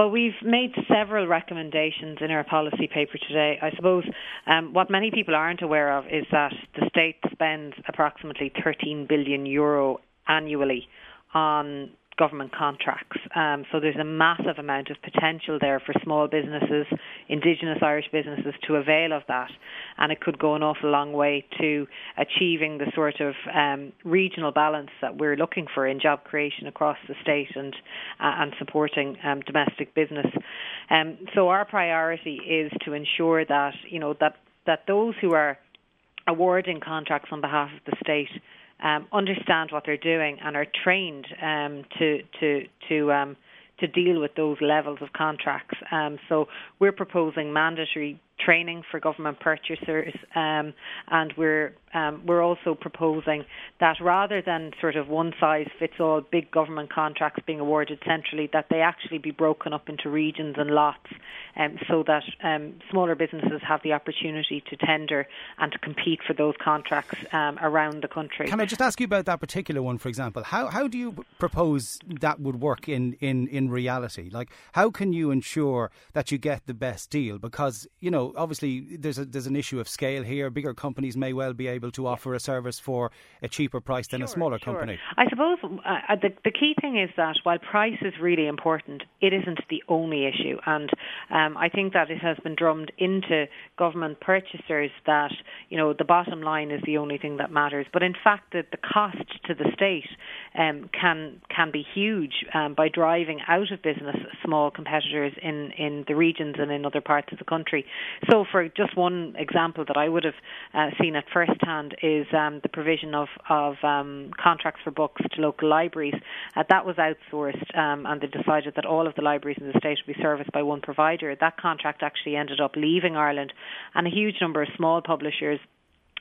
Well, we've made several recommendations in our policy paper today. I suppose um, what many people aren't aware of is that the state spends approximately 13 billion euro annually on government contracts. Um, so there's a massive amount of potential there for small businesses, Indigenous Irish businesses, to avail of that. And it could go an awful long way to achieving the sort of um, regional balance that we're looking for in job creation across the state and uh, and supporting um, domestic business. Um, so our priority is to ensure that you know that that those who are awarding contracts on behalf of the state um, understand what they're doing and are trained um, to to to um, to deal with those levels of contracts. Um, so we're proposing mandatory training for government purchasers, um, and we're um, we're also proposing that rather than sort of one size fits all big government contracts being awarded centrally, that they actually be broken up into regions and lots, um, so that um, smaller businesses have the opportunity to tender and to compete for those contracts um, around the country. Can I just ask you about that particular one, for example? How how do you propose that would work in in in reality? Like, how can you ensure that you get the best deal? Because you know obviously there's a, there's an issue of scale here. Bigger companies may well be able to offer a service for a cheaper price than sure, a smaller sure. company. I suppose uh, the the key thing is that while price is really important, it isn't the only issue, and um, I think that it has been drummed into government purchasers that you know the bottom line is the only thing that matters. But in fact, the, the cost to the state um, can can be huge um, by driving out of business small competitors in in the regions and in other parts of the country. So, for just one example that I would have uh, seen at first hand is um, the provision of, of um, contracts for books to local libraries. Uh, that was outsourced, um, and they decided that all of the libraries in the state would be serviced by one provider. That contract actually ended up leaving Ireland, and a huge number of small publishers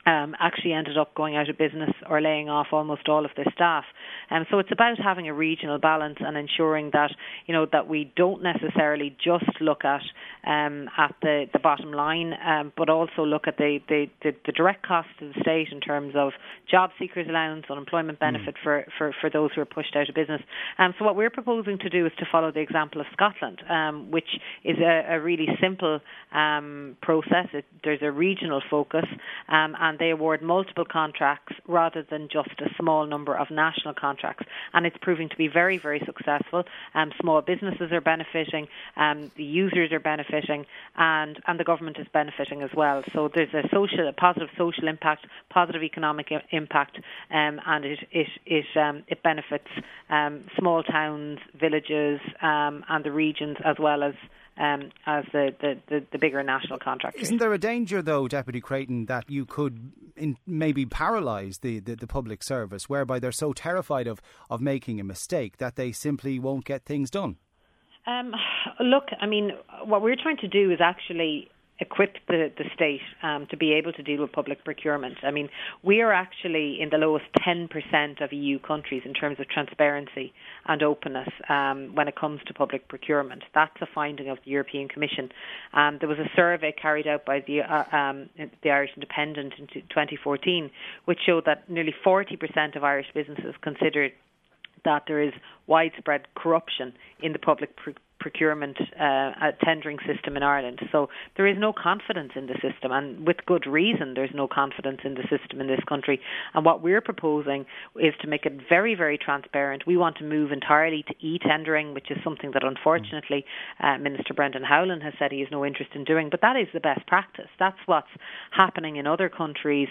um, actually ended up going out of business or laying off almost all of their staff. Um, so it's about having a regional balance and ensuring that you know that we don't necessarily just look at um, at the, the bottom line, um, but also look at the, the, the, the direct cost to the state in terms of job seekers allowance, unemployment mm. benefit mm. for, for, for those who are pushed out of business. Um, so what we're proposing to do is to follow the example of Scotland, um, which is a, a really simple um, process. It, there's a regional focus um, and they award multiple contracts rather than just a small number of national contracts. And it's proving to be very, very successful. Um, small businesses are benefiting, um, the users are benefiting, and, and the government is benefiting as well. So there's a social, a positive social impact, positive economic impact, um, and it it it, um, it benefits um, small towns, villages, um, and the regions as well as um, as the, the, the, the, bigger national contractors. Isn't there a danger, though, Deputy Creighton, that you could in, maybe paralyse the, the, the, public service, whereby they're so terrified of, of making a mistake that they simply won't get things done? Um, look, I mean, what we're trying to do is actually equip the, the state um, to be able to deal with public procurement. I mean, we are actually in the lowest 10% of EU countries in terms of transparency and openness um, when it comes to public procurement. That's a finding of the European Commission. Um, there was a survey carried out by the, uh, um, the Irish Independent in 2014 which showed that nearly 40% of Irish businesses considered that there is widespread corruption in the public procurement uh, tendering system in Ireland. So there is no confidence in the system, and with good reason, there's no confidence in the system in this country. And what we're proposing is to make it very, very transparent. We want to move entirely to e-tendering, which is something that unfortunately uh, Minister Brendan Howlin has said he has no interest in doing. But that is the best practice. That's what's happening in other countries,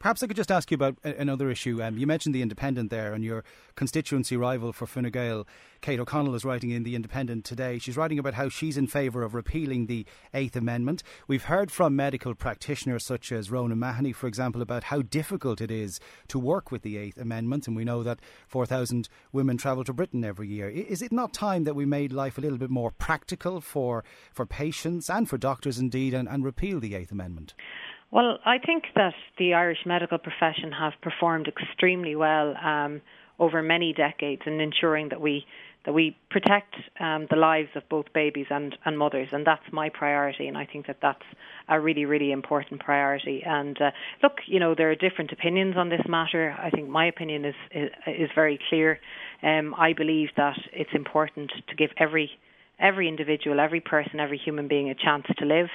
Perhaps I could just ask you about another issue. Um, you mentioned the Independent there, and your constituency rival for Fine Gael, Kate O'Connell, is writing in the Independent today. She's writing about how she's in favour of repealing the Eighth Amendment. We've heard from medical practitioners such as Rhona Mahony, for example, about how difficult it is to work with the Eighth Amendment, and we know that 4,000 women travel to Britain every year. Is it not time that we made life a little bit more practical for, for patients and for doctors indeed, and, and repeal the Eighth Amendment? Well, I think that the Irish medical profession have performed extremely well um, over many decades in ensuring that we that we protect um, the lives of both babies and, and mothers, and that's my priority. And I think that that's a really, really important priority. And uh, look, you know, there are different opinions on this matter. I think my opinion is is, is very clear. Um, I believe that it's important to give every every individual, every person, every human being a chance to live.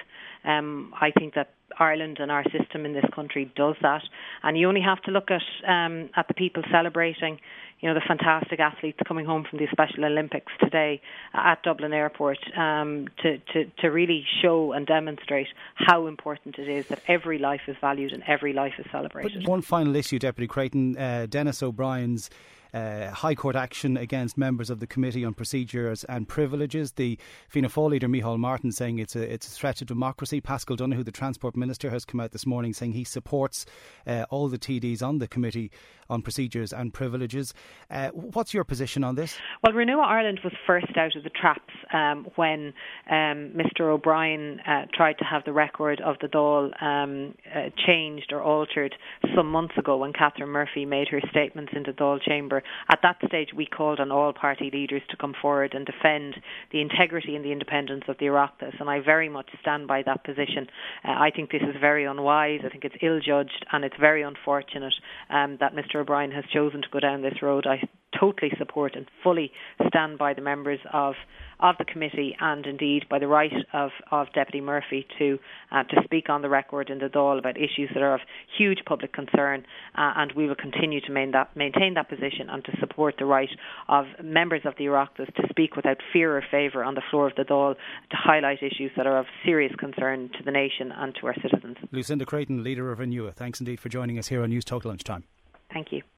Um, I think that Ireland and our system in this country does that, and you only have to look at um, at the people celebrating, you know, the fantastic athletes coming home from the Special Olympics today at Dublin Airport um, to, to to really show and demonstrate how important it is that every life is valued and every life is celebrated. But one final issue, Deputy Creighton, uh, Denis O'Brien's uh, High Court action against members of the Committee on Procedures and Privileges. The Fianna Fáil leader Micheál Martin saying it's a it's a threat to democracy. Paschal Donohoe, the Transport Minister, has come out this morning saying he supports uh, all the TDs on the Committee on Procedures and Privileges. Uh, what's your position on this? Well, Renua Ireland was first out of the traps um, when um, Mr O'Brien uh, tried to have the record of the Dáil um, uh, changed or altered some months ago when Catherine Murphy made her statements in the Dáil chamber at that stage, we called on all party leaders to come forward and defend the integrity and the independence of the Oireachtas, and I very much stand by that position. Uh, I think this is very unwise. I think it's ill judged, and it's very unfortunate um, that Mr O'Brien has chosen to go down this road. I totally support and fully stand by the members of of the committee and indeed by the right of, of Deputy Murphy to uh, to speak on the record in the Dáil about issues that are of huge public concern uh, and we will continue to main that, maintain that position and to support the right of members of the Oireachtas to speak without fear or favour on the floor of the Dáil to highlight issues that are of serious concern to the nation and to our citizens. Lucinda Creighton, leader of Renua, thanks indeed for joining us here on Newstalk Lunchtime. Thank you.